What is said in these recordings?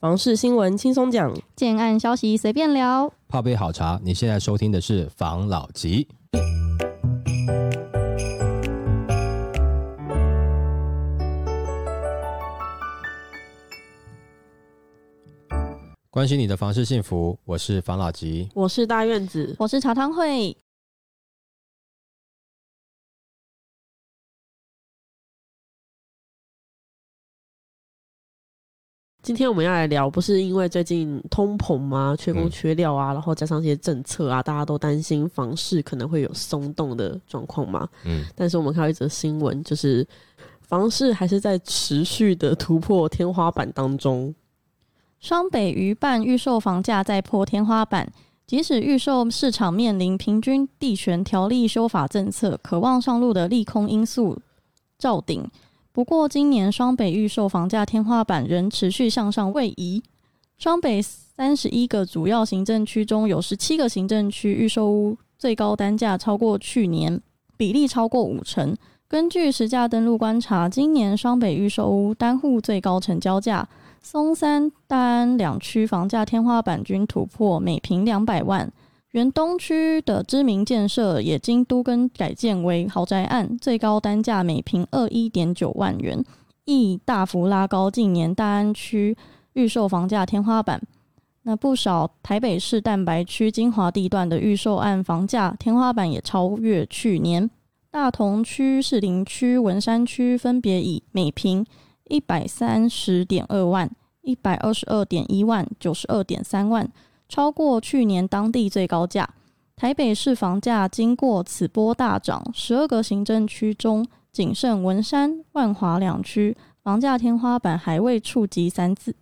房事新闻轻松讲，建案消息随便聊。泡杯好茶，你现在收听的是房老吉。关心你的房事幸福，我是房老吉。我是大院子。我是茶汤会，今天我们要来聊，不是因为最近通膨吗？缺工嗯缺料啊，然后加上一些政策啊，大家都担心房市可能会有松动的状况嘛。嗯，但是我们看到一则新闻，就是房市还是在持续的突破天花板当中。双北逾半预售房价在破天花板，即使预售市场面临平均地权条例修法政策，渴望上路的利空因素照顶。不过，今年双北预售房价天花板仍持续向上位移。双北三十一个主要行政区中有十七个行政区预售屋最高单价超过去年，比例超过五成。根据实价登录观察，今年双北预售屋单户最高成交价，松山、大安两区房价天花板均突破每平两百万。原东区的知名建设也经都更改建为豪宅案，最高单价每平二一点九万元，亦大幅拉高近年大安区预售房价天花板。那不少台北市蛋白区精华地段的预售案房价天花板也超越去年。大同区、士林区、文山区分别以每平一百三十点二万、一百二十二点一万、九十二点三万，超过去年当地最高价。台北市房价经过此波大涨，十二个行政区中，仅剩文山、万华两区房价天花板还未触及三字。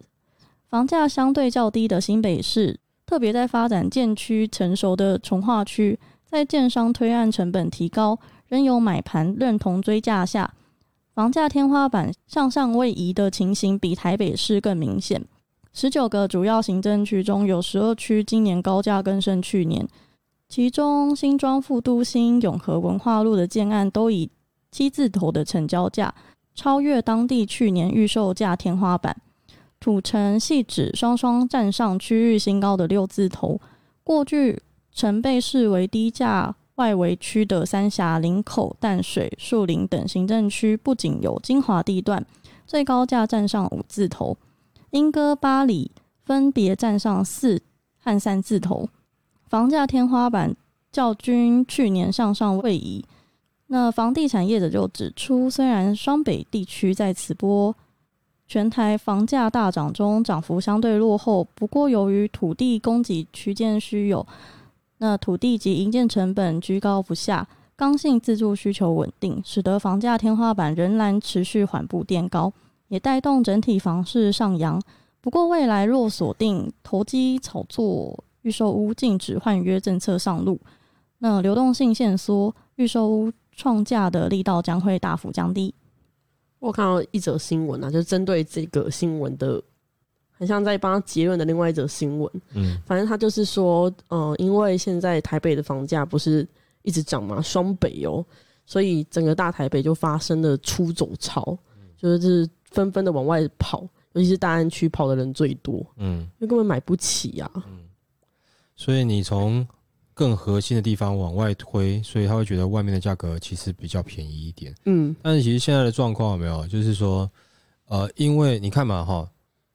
房价相对较低的新北市，特别在发展建区成熟的从化区，在建商推案成本提高，仍有买盘认同追价下，房价天花板向上位移的情形比台北市更明显。十九个主要行政区中有十二区今年高价更胜去年，其中新庄、副都新、永和、文化路的建案都以七字头的成交价超越当地去年预售价天花板。土城、细指双双站上区域新高的六字头。过去曾被视为低价外围区的三峡、林口、淡水、树林等行政区，不仅有精华地段，最高价站上五字头；莺歌、巴里分别站上四和三字头，房价天花板较均去年向上位移。那房地产业者就指出，虽然双北地区在此波全台房价大涨中涨幅相对落后，不过由于土地供给区间虚有，那土地及营建成本居高不下，刚性自住需求稳定，使得房价天花板仍然持续缓步垫高，也带动整体房市上扬。不过未来若锁定投机炒作预售屋禁止换约政策上路，那流动性限缩，预售屋创价的力道将会大幅降低。我看到一则新闻啊，就是针对这个新闻的，很像在帮他结论的另外一则新闻。嗯反正他就是说，嗯、因为现在台北的房价不是一直涨嘛，双北哦，所以整个大台北就发生了出走潮，就是纷纷的往外跑，尤其是大安区跑的人最多，嗯，因为根本买不起呀、嗯所以你从更核心的地方往外推，所以他会觉得外面的价格其实比较便宜一点。嗯但是其实现在的状况有没有，就是说，呃，因为你看嘛，哈，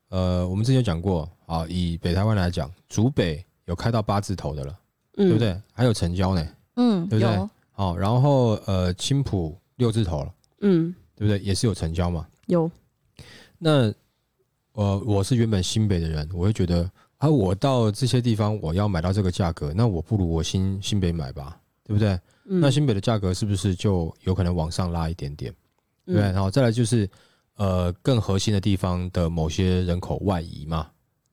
呃，我们之前有讲过，啊，以北台湾来讲，竹北有开到八字头的了，嗯，对不？对？还有成交呢，嗯，对不对有好，然后呃，青浦六字头了，嗯，对不对？也是有成交嘛。有，那呃，我是原本新北的人，我会觉得啊，我到这些地方我要买到这个价格，那我不如我新新北买吧，对不对？嗯那新北的价格是不是就有可能往上拉一点点？对然后再来就是呃更核心的地方的某些人口外移嘛，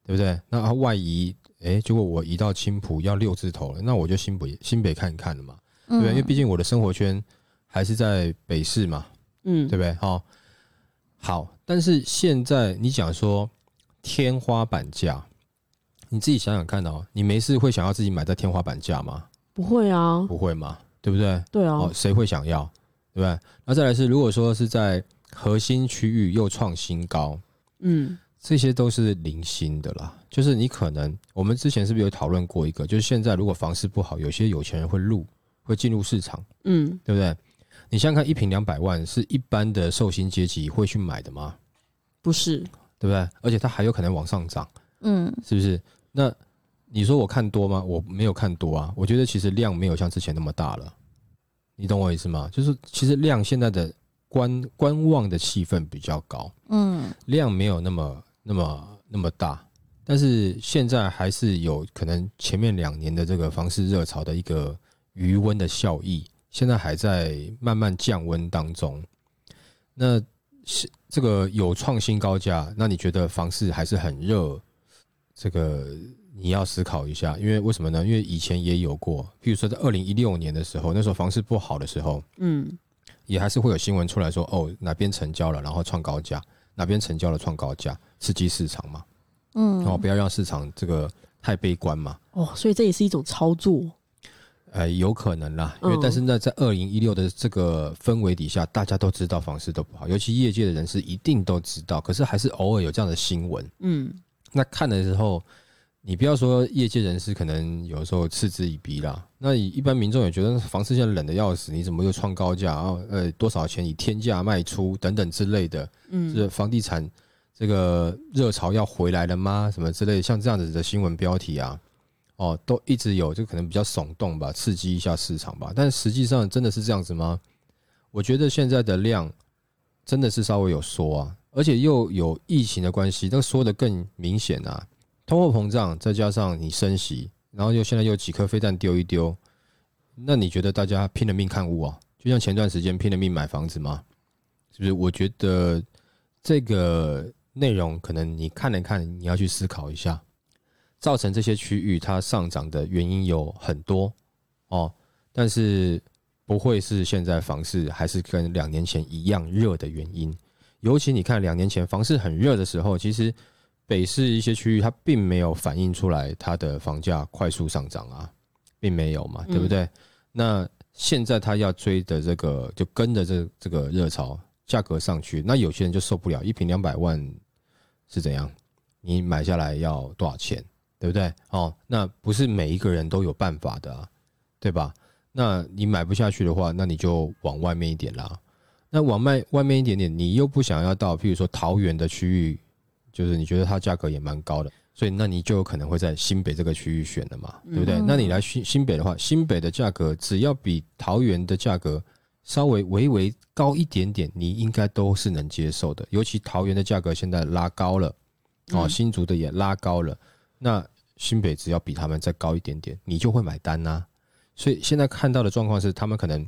对不对？那他外移，诶，结果我移到青浦要六字头了，那我就新北新北看一看了嘛，对不对？因为毕竟我的生活圈还是在北市嘛，嗯，对不对？好，好，但是现在你讲说天花板价，你自己想想看哦，你没事会想要自己买在天花板价吗？不会啊，不会嘛，对不对？对啊哦，，谁会想要，对不对？那再来是，如果说是在核心区域又创新高，嗯这些都是零星的啦。就是你可能，我们之前是不是有讨论过一个？就是现在如果房市不好，有些有钱人会入，会进入市场，嗯，对不对？你想想看，一瓶两百万是一般的寿星阶级会去买的吗？不是，对不对？而且它还有可能往上涨，嗯是不是？那你说我看多吗？我没有看多啊，我觉得其实量没有像之前那么大了。你懂我意思吗？就是其实量现在的观观望的气氛比较高，嗯量没有那么那么那么大，但是现在还是有可能前面两年的这个房市热潮的一个余温的效益，现在还在慢慢降温当中。那是这个有创新高价，那你觉得房市还是很热？这个你要思考一下，因为为什么呢？因为以前也有过，比如说在二零一六年的时候，那时候房市不好的时候，嗯也还是会有新闻出来说，哦，哪边成交了，然后创高价，哪边成交了创高价，刺激市场嘛，嗯，然后，不要让市场这个太悲观嘛，哦，所以这也是一种操作。呃，有可能啦，因为嗯。但是呢，在二零一六的这个氛围底下，大家都知道房市都不好，尤其业界的人士一定都知道，可是还是偶尔有这样的新闻，嗯。那看的时候，你不要说业界人士可能有时候嗤之以鼻啦，那一般民众也觉得房市现在冷的要死，你怎么又创高价，然后呃多少钱以天价卖出？等等之类的，嗯，是房地产这个热潮要回来了吗？什么之类，像这样子的新闻标题啊，哦，都一直有，就可能比较耸动吧，刺激一下市场吧。但实际上真的是这样子吗？我觉得现在的量真的是稍微有缩啊，而且又有疫情的关系，那个缩的更明显啊。通货膨胀，再加上你升息，然后又现在又几颗飞弹丢一丢，那你觉得大家拼了命看屋啊？就像前段时间拼了命买房子吗？是不是？我觉得这个内容可能你看了看，你要去思考一下，造成这些区域它上涨的原因有很多哦，但是不会是现在房市还是跟两年前一样热的原因。尤其你看两年前房市很热的时候，其实北市一些区域它并没有反映出来它的房价快速上涨啊，并没有嘛，对不对？那现在它要追的这个，就跟着这这个热潮，价格上去，那有些人就受不了，一平两百万是怎样？你买下来要多少钱？对不对？哦，那不是每一个人都有办法的、啊，对吧？那你买不下去的话，那你就往外面一点啦。那往外外面一点点，你又不想要到，譬如说桃园的区域，就是你觉得它价格也蛮高的，所以那你就有可能会在新北这个区域选了嘛，对不对？嗯那你来新新北的话，新北的价格只要比桃园的价格稍微微微高一点点，你应该都是能接受的。尤其桃园的价格现在拉高了，哦，嗯新竹的也拉高了，那新北只要比他们再高一点点，你就会买单呐、所以现在看到的状况是，他们可能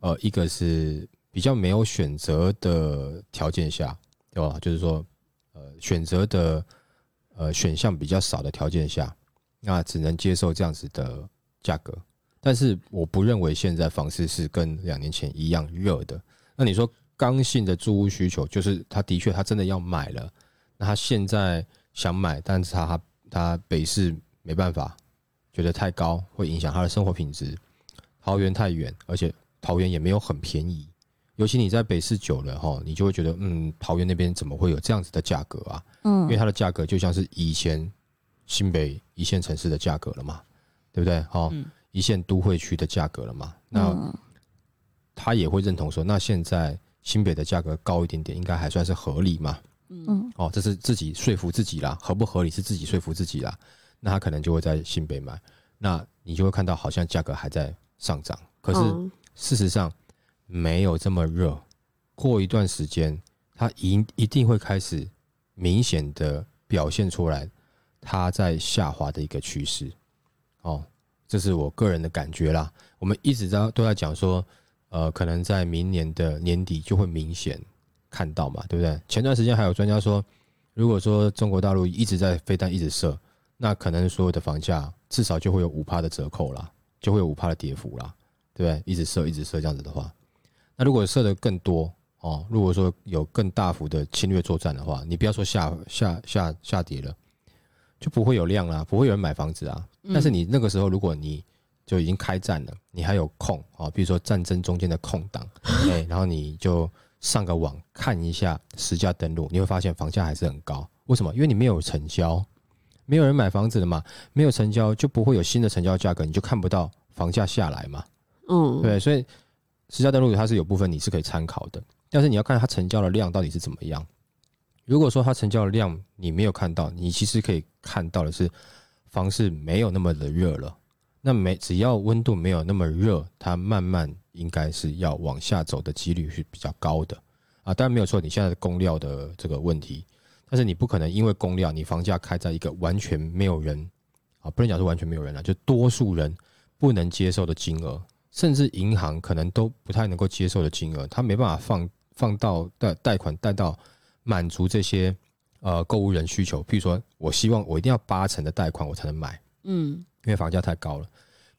呃，一个是比较没有选择的条件下，对吧？就是说，呃，选择的呃选项比较少的条件下，那只能接受这样子的价格。但是我不认为现在房市是跟两年前一样热的。那你说刚性的住屋需求，就是他的确他真的要买了，那他现在想买，但是他他北市没办法，觉得太高会影响他的生活品质。桃园太远，而且桃园也没有很便宜，尤其你在北市久了哈，你就会觉得，嗯，桃园那边怎么会有这样子的价格啊？因为嗯它的价格就像是以前新北一线城市的价格了嘛，对不对？好、嗯一线都会区的价格了嘛，那嗯他也会认同说，那现在新北的价格高一点点，应该还算是合理嘛？嗯哦，这是自己说服自己啦，合不合理是自己说服自己啦。那他可能就会在新北买，那你就会看到好像价格还在上涨，可是嗯事实上没有这么热。过一段时间，它一一定会开始明显的表现出来，它在下滑的一个趋势。哦，这是我个人的感觉啦。我们一直在都在讲说，呃，可能在明年的年底就会明显看到嘛，对不对？前段时间还有专家说，如果说中国大陆一直在飞弹一直射，那可能所有的房价至少就会有五趴的折扣啦，就会有五趴的跌幅啦，对不对？一直射一直射这样子的话，那如果射的更多哦，如果说有更大幅的侵略作战的话，你不要说下下下下跌了，就不会有量啦，不会有人买房子啊。但是你那个时候，如果你就已经开战了，你还有空啊，比如说战争中间的空档，哎，然后你就上个网看一下实价登录，你会发现房价还是很高。为什么？因为你没有成交，没有人买房子了嘛，没有成交就不会有新的成交价格，你就看不到房价下来嘛。嗯，对，所以实价登录它是有部分你是可以参考的，但是你要看它成交的量到底是怎么样。如果说它成交的量你没有看到，你其实可以看到的是房市没有那么的热了。那没只要温度没有那么热，它慢慢应该是要往下走的几率是比较高的啊。当然没有错，你现在的供料的这个问题，但是你不可能因为供料，你房价开在一个完全没有人啊，不能讲是完全没有人了，就多数人不能接受的金额，甚至银行可能都不太能够接受的金额，它没办法放放到贷贷款贷到满足这些呃购物人需求。譬如说我希望我一定要八成的贷款我才能买。嗯，因为房价太高了，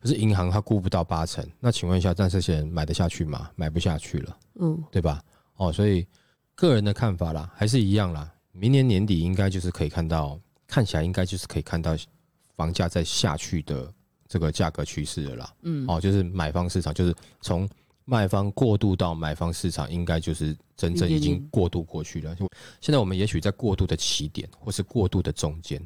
可是银行它估不到八成，那请问一下，但这些人买得下去吗？买不下去了，嗯，对吧？哦，所以个人的看法啦，还是一样啦。明年年底应该就是可以看到，看起来应该就是可以看到房价在下去的这个价格趋势了啦。嗯，哦，就是买方市场，就是从卖方过渡到买方市场，应该就是真正已经过渡过去了。就现在我们也许在过渡的起点，或是过渡的中间。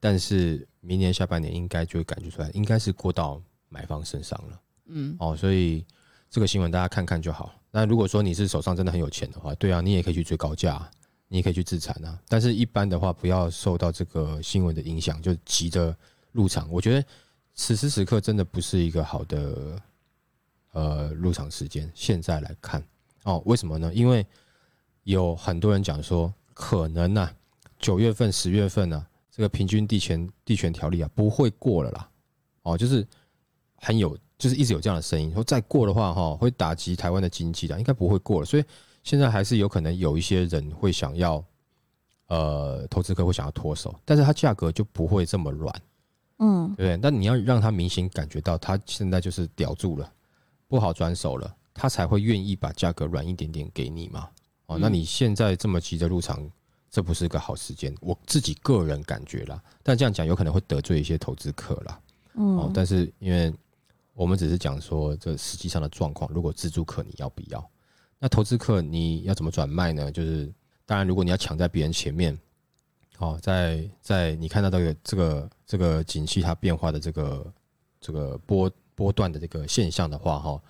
但是明年下半年应该就会感觉出来，应该是过到买方身上了。嗯，哦，所以这个新闻大家看看就好。那如果说你是手上真的很有钱的话，对啊，你也可以去追高价，你也可以去自产啊。但是一般的话，不要受到这个新闻的影响，就急着入场。我觉得此时此刻真的不是一个好的呃入场时间。现在来看，哦，为什么呢？因为有很多人讲说，可能呢、九月份、十月份呢、这个平均地权地权条例啊不会过了啦，哦，就是很有，就是一直有这样的声音，说再过的话哈会打击台湾的经济的，应该不会过了，所以现在还是有可能有一些人会想要，呃，投资客会想要脱手，但是它价格就不会这么软，嗯对不对？那你要让他明显感觉到他现在就是屌住了，不好转手了，他才会愿意把价格软一点点给你嘛。哦，那嗯你现在这么急着入场，这不是个好时间，我自己个人感觉啦。但这样讲有可能会得罪一些投资客啦。哦嗯，，但是因为我们只是讲说这实际上的状况，如果自助客你要不要？那投资客你要怎么转卖呢？就是当然，如果你要抢在别人前面，哦，在在你看到这个这个这个景气它变化的这个这个波波段的这个现象的话，哈，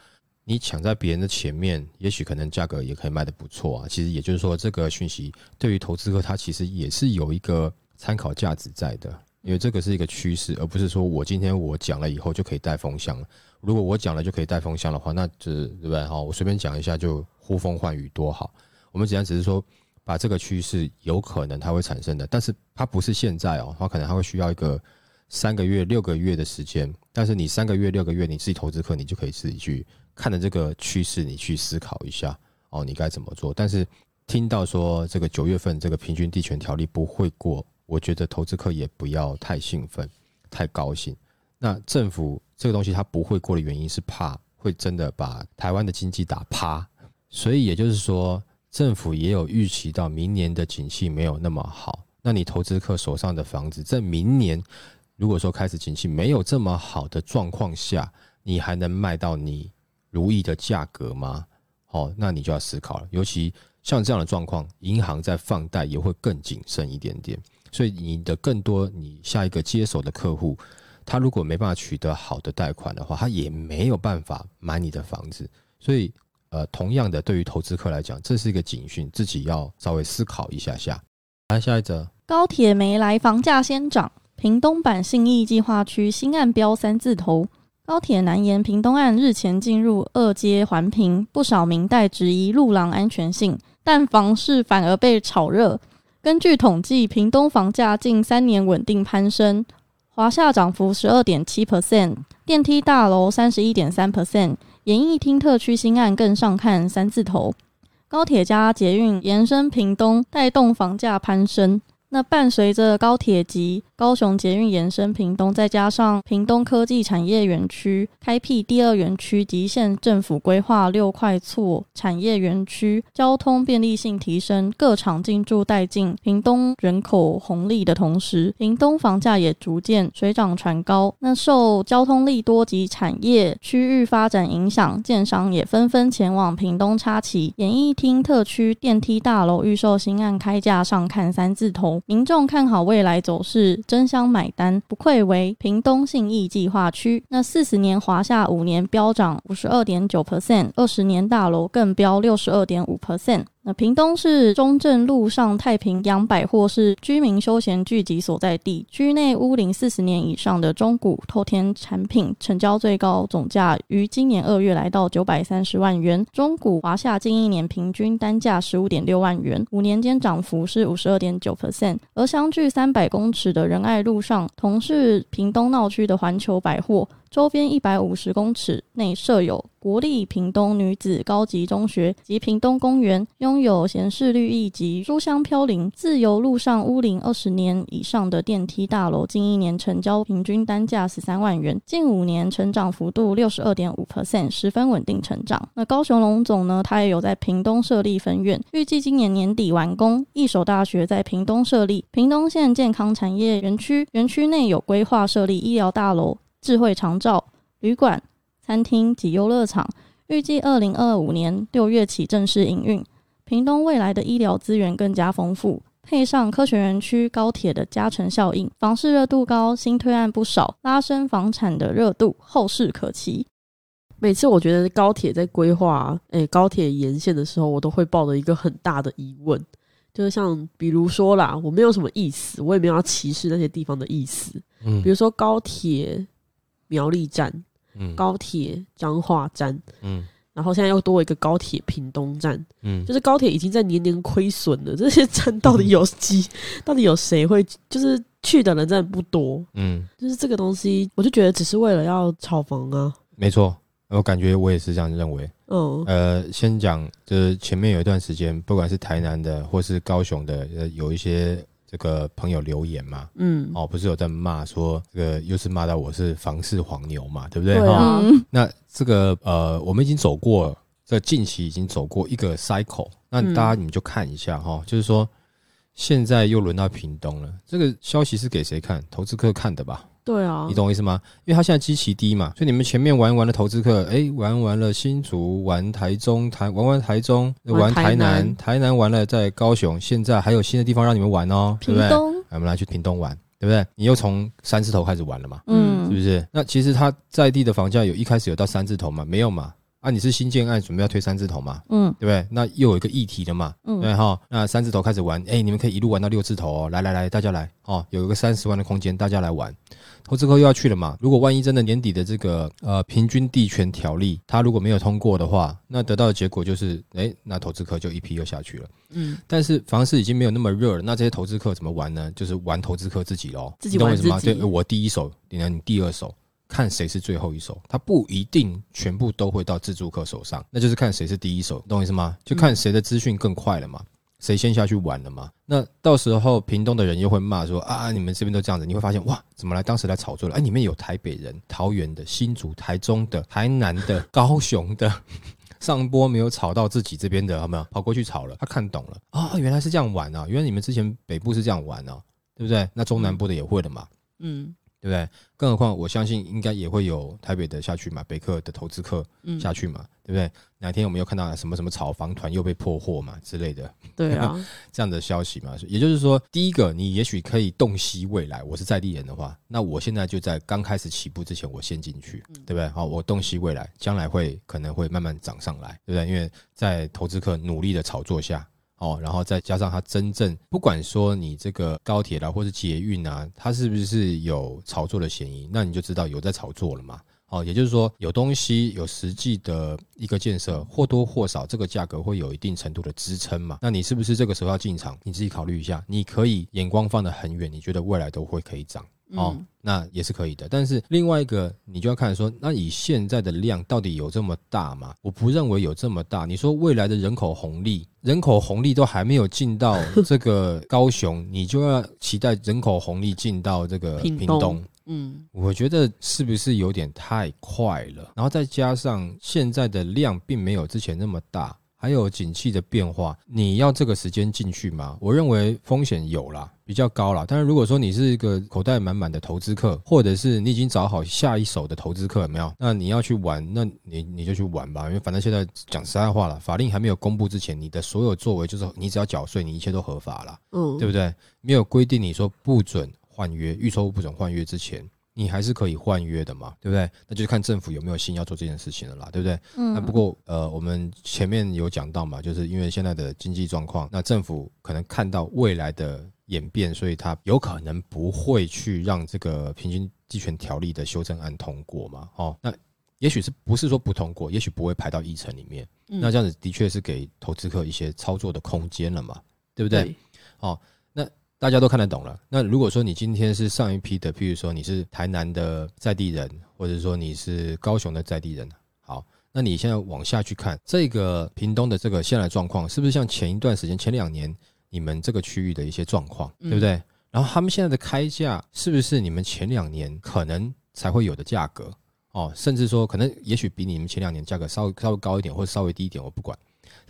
你抢在别人的前面，也许可能价格也可以卖得不错啊。其实也就是说，这个讯息对于投资客他其实也是有一个参考价值在的。因为这个是一个趋势，而不是说我今天我讲了以后就可以带风向了。如果我讲了就可以带风向的话，那就是对不对？哈，我随便讲一下就呼风唤雨多好。我们只要只是说把这个趋势有可能它会产生的，但是它不是现在哦，它可能还会需要一个三个月、六个月的时间。但是你三个月、六个月，你自己投资客，你就可以自己去看着这个趋势，你去思考一下哦，你该怎么做。但是听到说这个九月份这个平均地权条例不会过。我觉得投资客也不要太兴奋、太高兴。那政府这个东西它不会过的原因是怕会真的把台湾的经济打趴，所以也就是说，政府也有预期到明年的景气没有那么好。那你投资客手上的房子，在明年如果说开始景气没有这么好的状况下，你还能卖到你如意的价格吗？哦，那你就要思考了。尤其像这样的状况，银行在放贷也会更谨慎一点点。所以你的更多，你下一个接手的客户，他如果没办法取得好的贷款的话，他也没有办法买你的房子。所以，呃，同样的，对于投资客来讲，这是一个警讯，自己要稍微思考一下下。来，下一则，高铁没来，房价先涨。屏东版信义计划区新案标三字头。高铁南延屏东岸日前进入二阶环评，不少民代质疑路廊安全性，但房市反而被炒热。根据统计，屏东房价近三年稳定攀升，华夏涨幅十二点七 percent，电梯大楼三十一点三 percent，演艺厅特区新案更上看三字头。高铁加捷运延伸屏东，带动房价攀升。那伴随着高铁及高雄捷运延伸屏东，再加上屏东科技产业园区开辟第二园区及县政府规划六块厝产业园区，交通便利性提升，各厂进驻带进，屏东人口红利的同时，屏东房价也逐渐水涨船高。那受交通利多及产业区域发展影响，建商也纷纷前往屏东插旗。演艺厅特区电梯大楼预售新案开价上看三字头。民众看好未来走势，争相买单，不愧为屏东信义计划区。那四十年华夏五年飙涨五十二点九 percent，二十年大楼更飙六十二点五 percent。那屏东市中正路上太平洋百货是居民休闲聚集所在地，区内屋龄四十年以上的中古透天产品成交最高总价于今年二月来到九百三十万元，中古华夏近一年平均单价十五点六万元，五年间涨幅是五十二点九 percent。而相距三百公尺的仁爱路上，同是屏东闹区的环球百货。周边一百五十公尺内设有国立屏东女子高级中学及屏东公园，拥有闲适绿意及书香飘零。自由路上屋龄二十年以上的电梯大楼，近一年成交平均单价十三万元，近五年成长幅度六十二点五 percent，十分稳定成长。那高雄龙总呢？它也有在屏东设立分院，预计今年年底完工。一所大学在屏东设立，屏东县健康产业园区，园区内有规划设立医疗大楼。智慧长照旅馆、餐厅及游乐场，预计二零二五年六月起正式营运。屏东未来的医疗资源更加丰富，配上科学园区高铁的加成效应，房市热度高，新推案不少，拉升房产的热度，后市可期。每次我觉得高铁在规划诶高铁沿线的时候，我都会抱着一个很大的疑问，就是像比如说啦，我没有什么意思，我也没有要歧视那些地方的意思，嗯，比如说高铁。苗栗站，嗯，高铁彰化站，嗯，然后现在又多一个高铁屏东站，嗯，就是高铁已经在年年亏损了。这些站到底有几？到底有谁会？就是去的人真的不多，嗯，就是这个东西，我就觉得只是为了要炒房啊。没错，我感觉我也是这样认为。嗯，呃，先讲就是前面有一段时间，不管是台南的或是高雄的，呃，有一些。这个朋友留言嘛，嗯，哦，不是有在骂说这个又是骂到我是房市黄牛嘛，对不对？哈，那这个呃，我们已经走过，这近期已经走过一个 cycle，那大家你们就看一下哈，就是说现在又轮到屏东了，这个消息是给谁看？投资客看的吧？对啊，你懂我意思吗？因为他现在基期低嘛，所以你们前面玩完了投资客，哎，玩完了新竹，玩台中，台玩完台中，玩台南，台南完了在高雄，现在还有新的地方让你们玩哦，对不对？我们来去屏东玩，对不对？你又从三字头开始玩了嘛，嗯，是不是？那其实他在地的房价有一开始有到三字头吗？没有嘛。啊，你是新建案准备要推三字头嘛？嗯，对不对？那又有一个议题了嘛？嗯，对哈。那三字头开始玩，哎，你们可以一路玩到六字头哦。来来来，大家来哦，有一个三十万的空间，大家来玩。投资客又要去了嘛？如果万一真的年底的这个呃平均地权条例，它如果没有通过的话，那得到的结果就是，哎，那投资客就一批又下去了。嗯，但是房市已经没有那么热了，那这些投资客怎么玩呢？就是玩投资客自己喽，自己玩自己。对，我第一手，你呢？你第二手。看谁是最后一手，他不一定全部都会到自助客手上，那就是看谁是第一手，懂我意思吗？就看谁的资讯更快了嘛，谁先下去玩了嘛。那到时候屏东的人又会骂说啊，你们这边都这样子，你会发现哇，怎么来当时来炒作了？哎，里面有台北人、桃园的、新竹、台中的、台南的、高雄的，上波没有炒到自己这边的，有没有跑过去炒了？他看懂了啊，原来是这样玩啊，原来你们之前北部是这样玩啊，对不对？那中南部的也会的嘛，嗯。对不对？更何况，我相信应该也会有台北的下去嘛，北客的投资客下去嘛，对不对？哪天我们又看到什么什么炒房团又被破获嘛之类的，对啊，这样的消息嘛。也就是说，第一个，你也许可以洞悉未来。我是在地人的话，那我现在就在刚开始起步之前，我先进去，对不对？好，我洞悉未来，将来会可能会慢慢涨上来，对不对？因为在投资客努力的炒作下。哦，然后再加上它真正不管说你这个高铁啦，或是捷运啊，它是不是有炒作的嫌疑？那你就知道有在炒作了嘛。哦，也就是说有东西有实际的一个建设，或多或少这个价格会有一定程度的支撑嘛。那你是不是这个时候要进场？你自己考虑一下。你可以眼光放得很远，你觉得未来都会可以涨。哦，那也是可以的，但是另外一个你就要看说，那以现在的量到底有这么大吗？我不认为有这么大。你说未来的人口红利，人口红利都还没有进到 这个高雄，你就要期待人口红利进到这个屏东？嗯，我觉得是不是有点太快了？然后再加上现在的量并没有之前那么大。还有景气的变化，你要这个时间进去吗？我认为风险有啦，比较高啦。但是如果说你是一个口袋满满的投资客，或者是你已经找好下一手的投资客，有没有？那你要去玩，那你你就去玩吧。因为反正现在讲实在话了，法令还没有公布之前，你的所有作为就是你只要缴税，你一切都合法了，嗯，对不对？没有规定你说不准换约，预售不准换约之前。你还是可以换约的嘛，对不对？那就是看政府有没有心要做这件事情了啦，对不对？嗯，那不过呃，我们前面有讲到嘛，就是因为现在的经济状况，那政府可能看到未来的演变，所以他有可能不会去让这个平均地权条例的修正案通过嘛。哦，那也许是不是说不通过，也许不会排到议程里面。嗯那这样子的确是给投资客一些操作的空间了嘛，对不对？哦，那大家都看得懂了。那如果说你今天是上一批的，譬如说你是台南的在地人，或者说你是高雄的在地人，好，那你现在往下去看这个屏东的这个现在状况，是不是像前一段时间、前两年你们这个区域的一些状况，嗯对不对？然后他们现在的开价是不是你们前两年可能才会有的价格？哦，甚至说可能也许比你们前两年价格稍微稍微高一点，或者稍微低一点，我不管。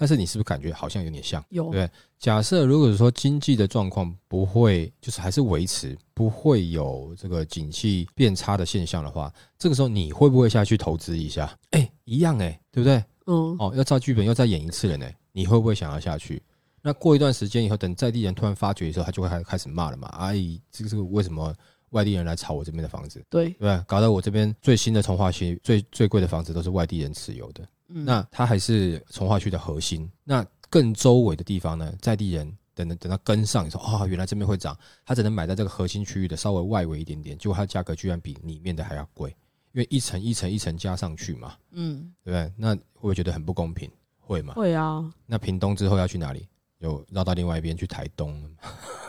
但是你是不是感觉好像有点像？有对假设如果说经济的状况不会，就是还是维持，不会有这个景气变差的现象的话，这个时候你会不会下去投资一下？哎、一样哎、对不对？嗯哦，要照剧本，要再演一次了呢，你会不会想要下去？那过一段时间以后，等在地人突然发觉的时候，他就会开开始骂了嘛。阿姨，这个是为什么外地人来炒我这边的房子？对，对？搞得我这边最新的从化区最最贵的房子都是外地人持有的。嗯那它还是从化区的核心。那更周围的地方呢，在地人等等等到跟上，你说哦，原来这边会涨，他只能买在这个核心区域的稍微外围一点点，结果它价格居然比里面的还要贵，因为一层一层一层加上去嘛，嗯对不对？那会不会觉得很不公平？会吗？会啊。那屏东之后要去哪里？有绕到另外一边去台东了吗？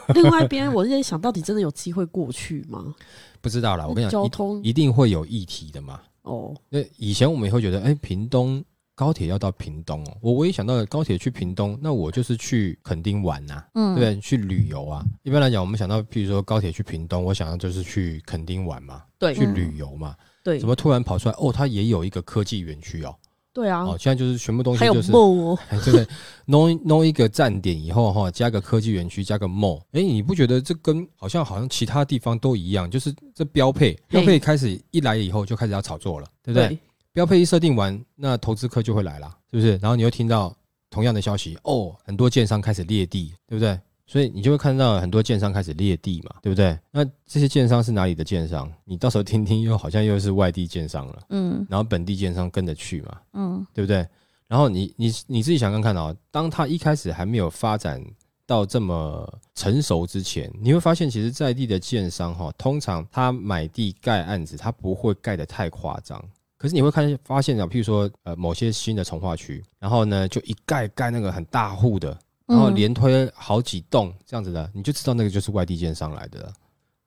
另外一边，我在想到底真的有机会过去吗？不知道啦，我跟你讲，交通一一定会有议题的嘛。哦，那以前我们也会觉得，哎、屏东高铁要到屏东哦，我唯一想到的高铁去屏东，那我就是去垦丁玩呐、嗯，对不对？去旅游啊。一般来讲，我们想到，譬如说高铁去屏东，我想到就是去垦丁玩嘛，对去旅游嘛。对怎么突然跑出来？哦，它也有一个科技园区哦。对啊，哦，现在就是全部东西还有就是，梦哦，哎对不对？弄一弄一个站点以后哈，加个科技园区，加个 mall，哎，你不觉得这跟好像好像其他地方都一样？就是这标配，标配开始一来以后就开始要炒作了，对不对？标配一设定完，那投资客就会来了，是不是？然后你又听到同样的消息，哦，很多建商开始裂地，对不对？所以你就会看到很多建商开始裂地嘛，对不对？那这些建商是哪里的建商？你到时候听听，又好像又是外地建商了，嗯然后本地建商跟着去嘛，嗯对不对？然后你你你自己想看看哦，当他一开始还没有发展到这么成熟之前，你会发现，其实在地的建商哈，通常他买地盖案子，他不会盖得太夸张。可是你会看发现啊，譬如说呃某些新的从化区，然后呢就一盖盖那个很大户的，然后嗯连推好几栋这样子的，你就知道那个就是外地建商来的了，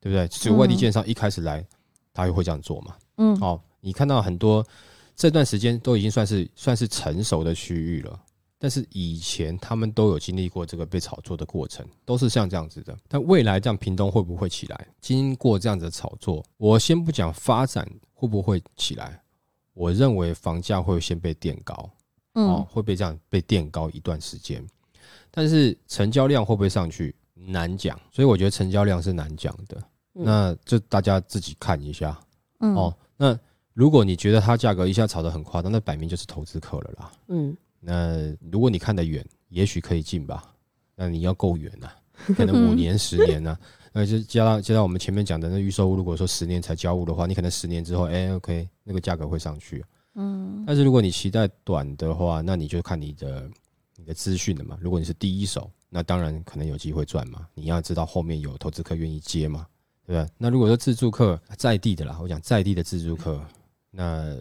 对不对？只有外地建商一开始来，他也会这样做嘛。嗯哦，你看到很多这段时间都已经算是算是成熟的区域了，但是以前他们都有经历过这个被炒作的过程，都是像这样子的。但未来这样屏东会不会起来？经过这样子的炒作，我先不讲发展会不会起来，我认为房价会先被垫高。哦嗯，会被这样被垫高一段时间，但是成交量会不会上去难讲，所以我觉得成交量是难讲的。嗯那这大家自己看一下嗯哦。那如果你觉得它价格一下炒得很夸张，那摆明就是投资客了啦。嗯，那如果你看得远，也许可以进吧。那你要够远呐，可能五年、十年呐、那就加到加到我们前面讲的那预售屋，如果说十年才交屋的话，你可能十年之后，哎、o k 那个价格会上去。嗯但是如果你期待短的话，那你就看你的你的资讯了嘛。如果你是第一手，那当然可能有机会赚嘛。你要知道后面有投资客愿意接嘛，对不对？那如果说自住客在地的啦，我讲在地的自住客，那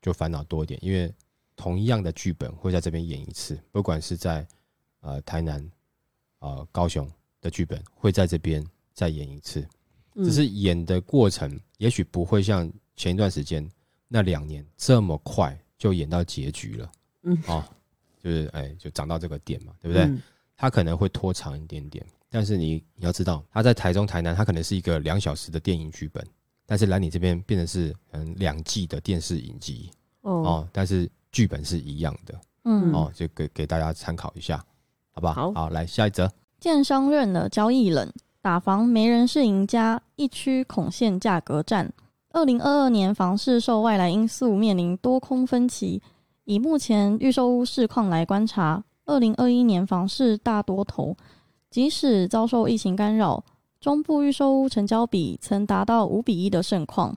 就烦恼多一点，因为同样的剧本会在这边演一次，不管是在呃台南、呃高雄的剧本会在这边再演一次。嗯。只是演的过程也许不会像前一段时间那两年这么快就演到结局了。嗯，哦，就是哎，就涨到这个点嘛，对不对？嗯。它可能会拖长一点点，但是你你要知道，它在台中、台南，它可能是一个两小时的电影剧本，但是来你这边变成是嗯两季的电视影集。哦，哦，但是剧本是一样的，嗯，哦，就给给大家参考一下，好不好？好来下一则。建商认了交易冷，打房没人是赢家，一区恐现价格战。二零二二年房市受外来因素面临多空分歧，以目前预售屋市况来观察，二零二一年房市大多头，即使遭受疫情干扰，中部预售屋成交比曾达到五比一的盛况。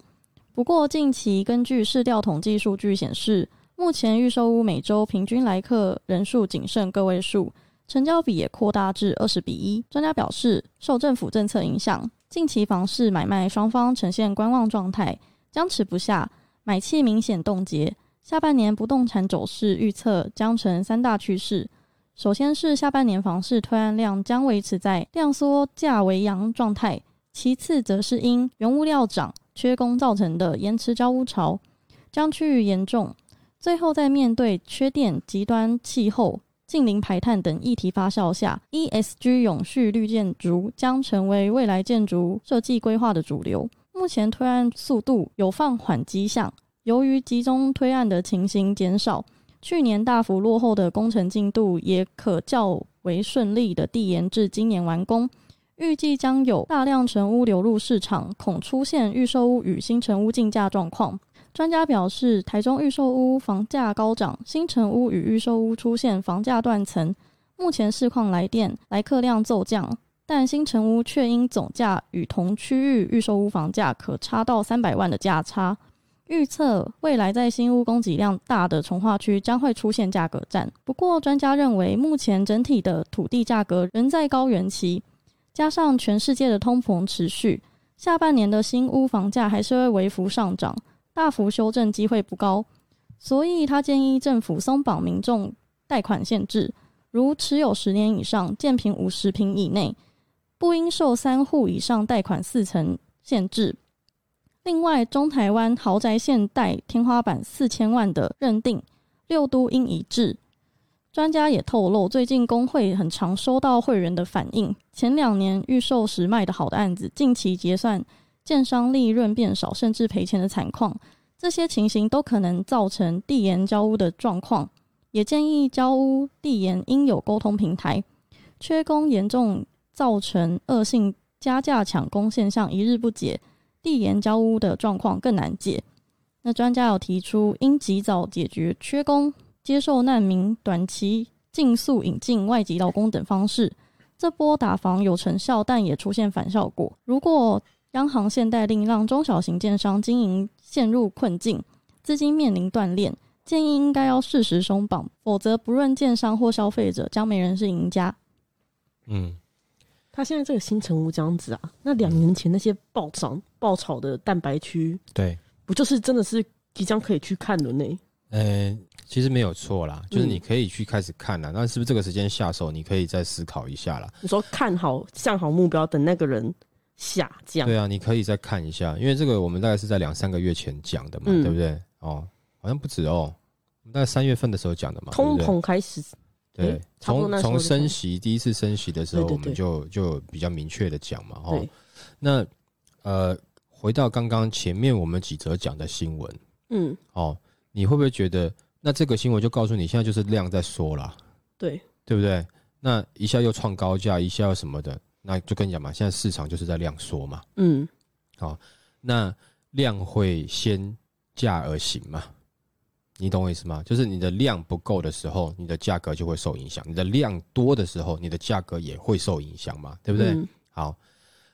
不过近期根据市调统计数据显示，目前预售屋每周平均来客人数仅剩个位数。成交比也扩大至二十比一。专家表示，受政府政策影响，近期房市买卖双方呈现观望状态，僵持不下，买气明显冻结。下半年不动产走势预测将成三大趋势。首先是下半年房市推案量将维持在量缩价为阳状态，其次则是因原物料涨、缺工造成的延迟交屋潮将趋于严重。最后在面对缺电、极端气候。近零排碳等议题发酵下，ESG 永续绿建筑将成为未来建筑设计规划的主流。目前推案速度有放缓迹象，由于集中推案的情形减少，去年大幅落后的工程进度也可较为顺利的递延至今年完工。预计将有大量成屋流入市场，恐出现预售屋与新成屋竞价状况。专家表示，台中预售屋房价高涨，新城屋与预售屋出现房价断层。目前市况来电来客量骤降，但新城屋却因总价与同区域预售屋房价可差到三百万的价差。预测未来在新屋供给量大的从化区将会出现价格战。不过，专家认为目前整体的土地价格仍在高原期，加上全世界的通膨持续，下半年的新屋房价还是会微幅上涨。大幅修正机会不高，所以他建议政府松绑民众贷款限制，如持有十年以上、建平五十平以内，不应受三户以上贷款四成限制。另外，中台湾豪宅限贷天花板四千万的认定，六都应一致。专家也透露，最近工会很常收到会员的反映，前两年预售时卖的好的案子，近期结算。建商利润变少，甚至赔钱的惨况，这些情形都可能造成递延交屋的状况。也建议交屋递延应有沟通平台。缺工严重造成恶性加价抢工现象一日不解，递延交屋的状况更难解。那专家有提出，应及早解决缺工、接受难民、短期尽速引进外籍劳工等方式。这波打房有成效，但也出现反效果。如果央行限贷令让中小型建商经营陷入困境，资金面临断裂，建议应该要适时松绑，否则不论建商或消费者，将没人是赢家。嗯，他现在这个新城屋这样子啊，那两年前那些暴涨爆炒的蛋白区，对，不就是真的是即将可以去看了呢？呃，其实没有错啦，就是你可以去开始看啦。那是不是这个时间下手，你可以再思考一下啦。你说看好向好目标，等那个人。下降。对啊，你可以再看一下，因为这个我们大概是在两三个月前讲的嘛，对不对？哦，好像不止哦，我们大概三月份的时候讲的嘛，通膨开始，对，从从升息第一次升息的时候，我们就就比较明确的讲嘛，哦，那呃，回到刚刚前面我们几则讲的新闻，嗯，哦，你会不会觉得那这个新闻就告诉你现在就是量在缩了，对，对不对？那一下又创高价，一下又什么的。那就跟你讲嘛，现在市场就是在量缩嘛。嗯，好，那量会先价而行嘛？你懂我意思吗？就是你的量不够的时候，你的价格就会受影响；你的量多的时候，你的价格也会受影响嘛，对不对？好，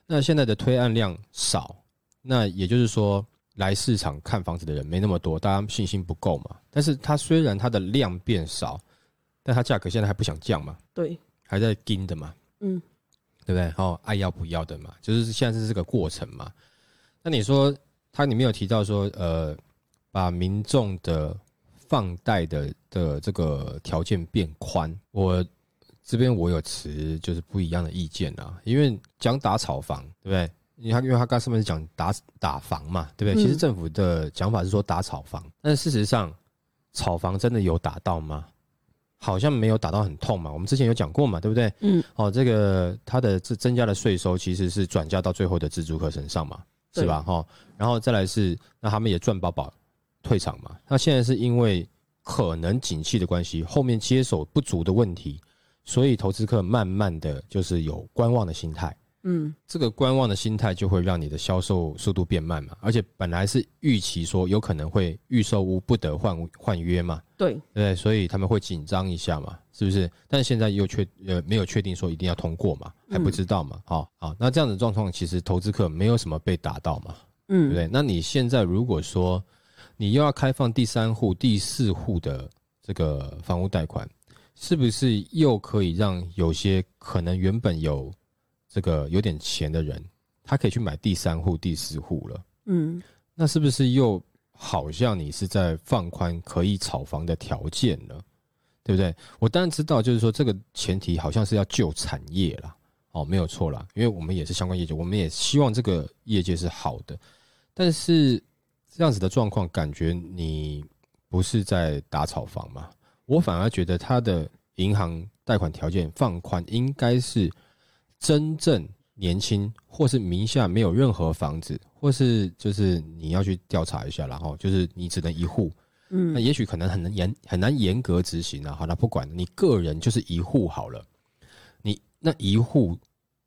那现在的推案量少，那也就是说，来市场看房子的人没那么多，大家信心不够嘛。但是它虽然它的量变少，但它价格现在还不想降嘛？对，还在盯的嘛？嗯。对不对？哦，爱要不要的嘛，就是现在是这个过程嘛。那你说，它里面有提到说，呃，把民众的放贷的的这个条件变宽，我这边我有持就是不一样的意见啊。因为讲打炒房，对不对？因为他，因为他刚上面是讲打打房嘛，对不对？其实政府的讲法是说打炒房，但事实上，炒房真的有打到吗？好像没有打到很痛嘛，我们之前有讲过嘛，对不对？嗯，哦，这个它的这增加的税收其实是转嫁到最后的自住客身上嘛，是吧？哈，然后再来是那他们也赚饱饱退场嘛，那现在是因为可能景气的关系，后面接手不足的问题，所以投资客慢慢的就是有观望的心态。嗯这个观望的心态就会让你的销售速度变慢嘛，而且本来是预期说有可能会预售屋不得换换约嘛，对，对？所以他们会紧张一下嘛，是不是？但是现在又确呃没有确定说一定要通过嘛，还不知道嘛，好、好，那这样的状况其实投资客没有什么被打到嘛，对不嗯对？那你现在如果说你又要开放第三户、第四户的这个房屋贷款，是不是又可以让有些可能原本有这个有点钱的人，他可以去买第三户、第四户了？嗯那是不是又好像你是在放宽可以炒房的条件了？对不对？我当然知道，就是说这个前提好像是要救产业啦，哦，没有错啦，因为我们也是相关业界，我们也希望这个业界是好的，但是这样子的状况，感觉你不是在打炒房嘛？我反而觉得他的银行贷款条件放宽，应该是真正年轻或是名下没有任何房子，或是就是你要去调查一下，然后就是你只能一户，嗯那嗯也许可能很难严很难严格执行啊。好，那不管你个人就是一户好了，你那一户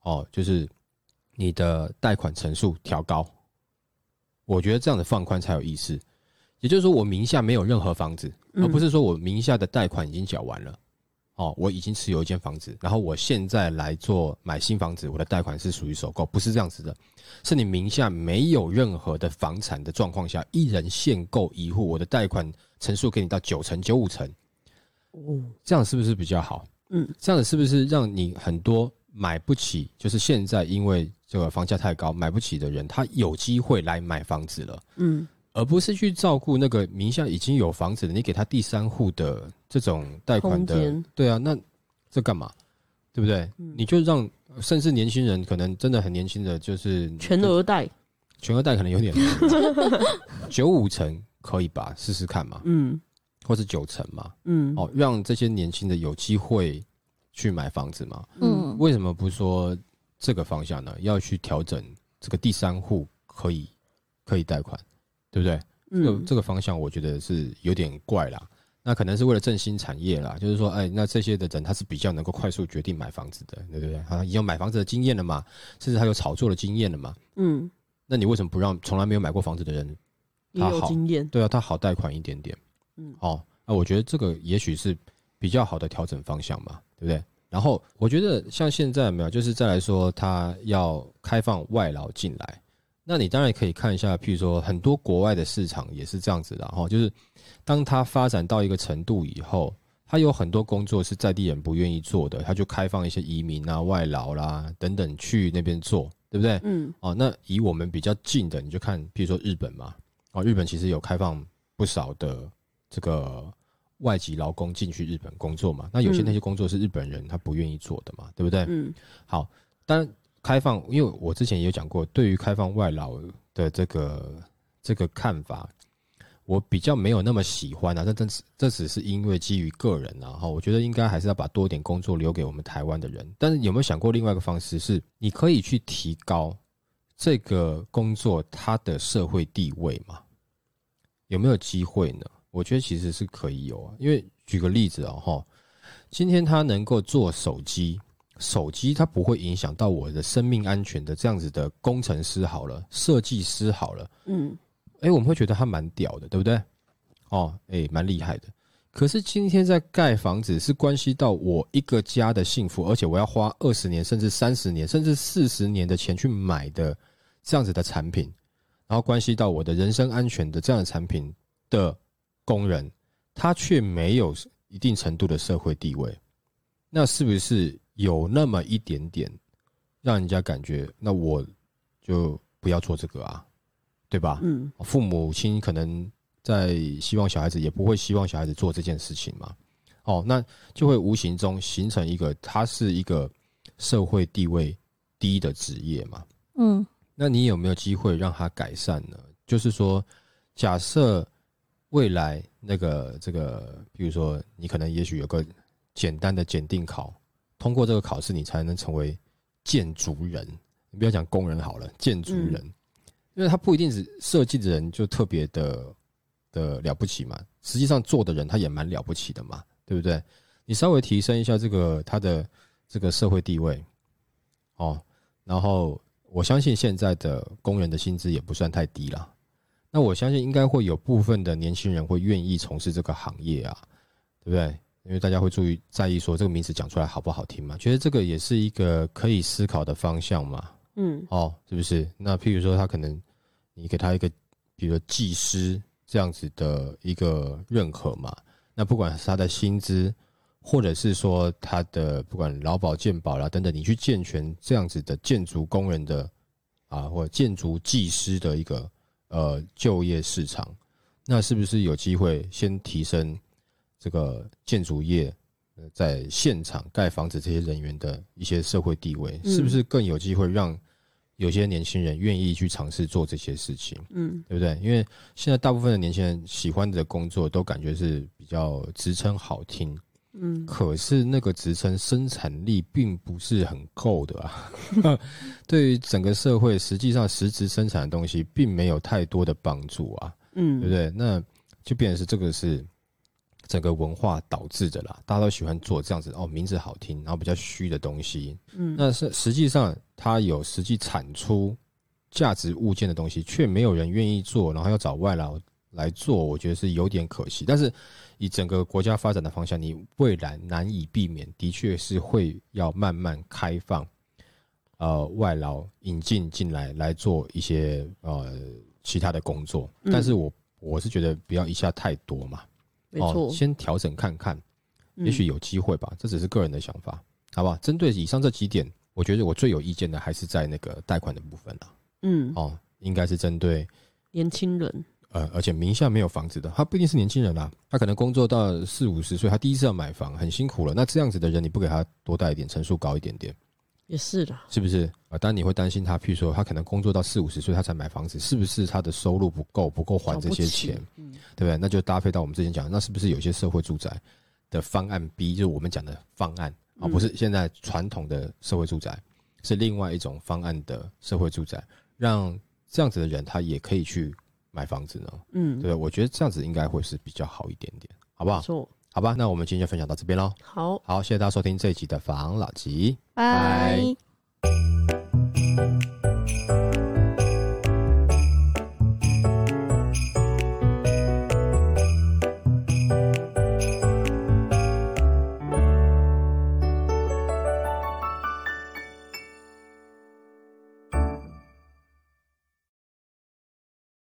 哦，就是你的贷款成数调高，我觉得这样的放宽才有意思。也就是说，我名下没有任何房子，而不是说我名下的贷款已经缴完了。哦，我已经持有一间房子，然后我现在来做买新房子，我的贷款是属于首购，不是这样子的，是你名下没有任何的房产的状况下，一人限购一户，我的贷款成数给你到九成、九五成，哦这样是不是比较好？嗯这样子是不是让你很多买不起，就是现在因为这个房价太高买不起的人，他有机会来买房子了？嗯而不是去照顾那个名下已经有房子的，你给他第三户的这种贷款的，对啊，那这干嘛？对不对？你就让甚至年轻人可能真的很年轻的，就是全额贷，全额贷可能有点 九五成可以吧？试试看嘛，嗯或是九成嘛，嗯哦，让这些年轻的有机会去买房子嘛。嗯为什么不说这个方向呢？要去调整这个第三户可以可以贷款，对不对？这个嗯这个方向，我觉得是有点怪啦。那可能是为了振兴产业啦，就是说，哎，那这些的人他是比较能够快速决定买房子的，对不对？他已经有买房子的经验了嘛，甚至他有炒作的经验了嘛。嗯，那你为什么不让从来没有买过房子的人？也他好有经验，对啊，他好贷款一点点。嗯哦，那我觉得这个也许是比较好的调整方向嘛，对不对？然后我觉得像现在有没有，就是再来说，他要开放外劳进来，那你当然可以看一下，譬如说很多国外的市场也是这样子的，哈，就是当它发展到一个程度以后，它有很多工作是在地人不愿意做的，它就开放一些移民啊、外劳啦等等去那边做，对不对？嗯哦，那以我们比较近的，你就看，譬如说日本嘛，哦，日本其实有开放不少的这个外籍劳工进去日本工作嘛。那有些嗯那些工作是日本人他不愿意做的嘛，对不对？嗯好，当然开放，因为我之前也有讲过，对于开放外劳的这个这个看法，我比较没有那么喜欢啊。这这只这只是因为基于个人啊，哈，我觉得应该还是要把多点工作留给我们台湾的人。但是有没有想过另外一个方式，是你可以去提高这个工作它的社会地位嘛？有没有机会呢？我觉得其实是可以有啊，因为举个例子啊，哈，今天他能够做手机。手机它不会影响到我的生命安全的这样子的工程师好了，设计师好了，嗯哎、我们会觉得他蛮屌的，对不对？哦，哎、蛮厉害的。可是今天在盖房子是关系到我一个家的幸福，而且我要花二十年、甚至三十年、甚至四十年的钱去买的这样子的产品，然后关系到我的人身安全的这样的产品的工人，他却没有一定程度的社会地位，那是不是有那么一点点让人家感觉，那我就不要做这个啊，对吧？嗯父母亲可能在希望小孩子，也不会希望小孩子做这件事情嘛。哦，那就会无形中形成一个，他是一个社会地位低的职业嘛。嗯那你有没有机会让他改善呢？就是说，假设未来那个这个，比如说你可能也许有个简单的检定考，通过这个考试，你才能成为建筑人。你不要讲工人好了，建筑人，因为他不一定是设计的人就特别的的了不起嘛，实际上做的人他也蛮了不起的嘛，对不对？你稍微提升一下这个他的这个社会地位，哦，然后我相信现在的工人的薪资也不算太低了，那我相信应该会有部分的年轻人会愿意从事这个行业啊，对不对？因为大家会注意在意说这个名字讲出来好不好听嘛，觉得这个也是一个可以思考的方向嘛，嗯哦，是不是？那譬如说他可能你给他一个，比如说技师这样子的一个认可嘛，那不管是他的薪资，或者是说他的不管劳保健保啦等等，你去健全这样子的建筑工人的啊，或者建筑技师的一个呃就业市场，那是不是有机会先提升这个建筑业呃在现场盖房子这些人员的一些社会地位，嗯是不是更有机会让有些年轻人愿意去尝试做这些事情？嗯对不对？因为现在大部分的年轻人喜欢的工作都感觉是比较职称好听，嗯可是那个职称生产力并不是很够的啊。对于整个社会，实际上实质生产的东西并没有太多的帮助啊，嗯对不嗯，对？那就变成是这个是整个文化导致的啦，大家都喜欢做这样子哦，名字好听，然后比较虚的东西，嗯那是实际上它有实际产出价值物件的东西，却没有人愿意做，然后要找外劳来做，我觉得是有点可惜。但是以整个国家发展的方向，你未来难以避免，的确是会要慢慢开放，呃，外劳引进进来来做一些呃其他的工作。嗯但是我我是觉得不要一下太多嘛，没错，先调整看看。嗯也许有机会吧，这只是个人的想法，好不好？针对以上这几点，我觉得我最有意见的还是在那个贷款的部分啦。嗯哦，应该是针对年轻人，呃，而且名下没有房子的，他不一定是年轻人啦，他可能工作到四五十岁，他第一次要买房，很辛苦了。那这样子的人，你不给他多贷一点，成数高一点点，也是的，是不是？啊，当然你会担心他，譬如说他可能工作到四五十岁，他才买房子，是不是他的收入不够，不够还这些钱？，嗯对不对？那就搭配到我们之前讲的，那是不是有些社会住宅的方案 B，就是我们讲的方案啊，嗯不是现在传统的社会住宅，是另外一种方案的社会住宅，让这样子的人他也可以去买房子呢？嗯，对对？我觉得这样子应该会是比较好一点点，好不好？好吧，那我们今天就分享到这边喽。好，好，谢谢大家收听这一集的房老吉。拜。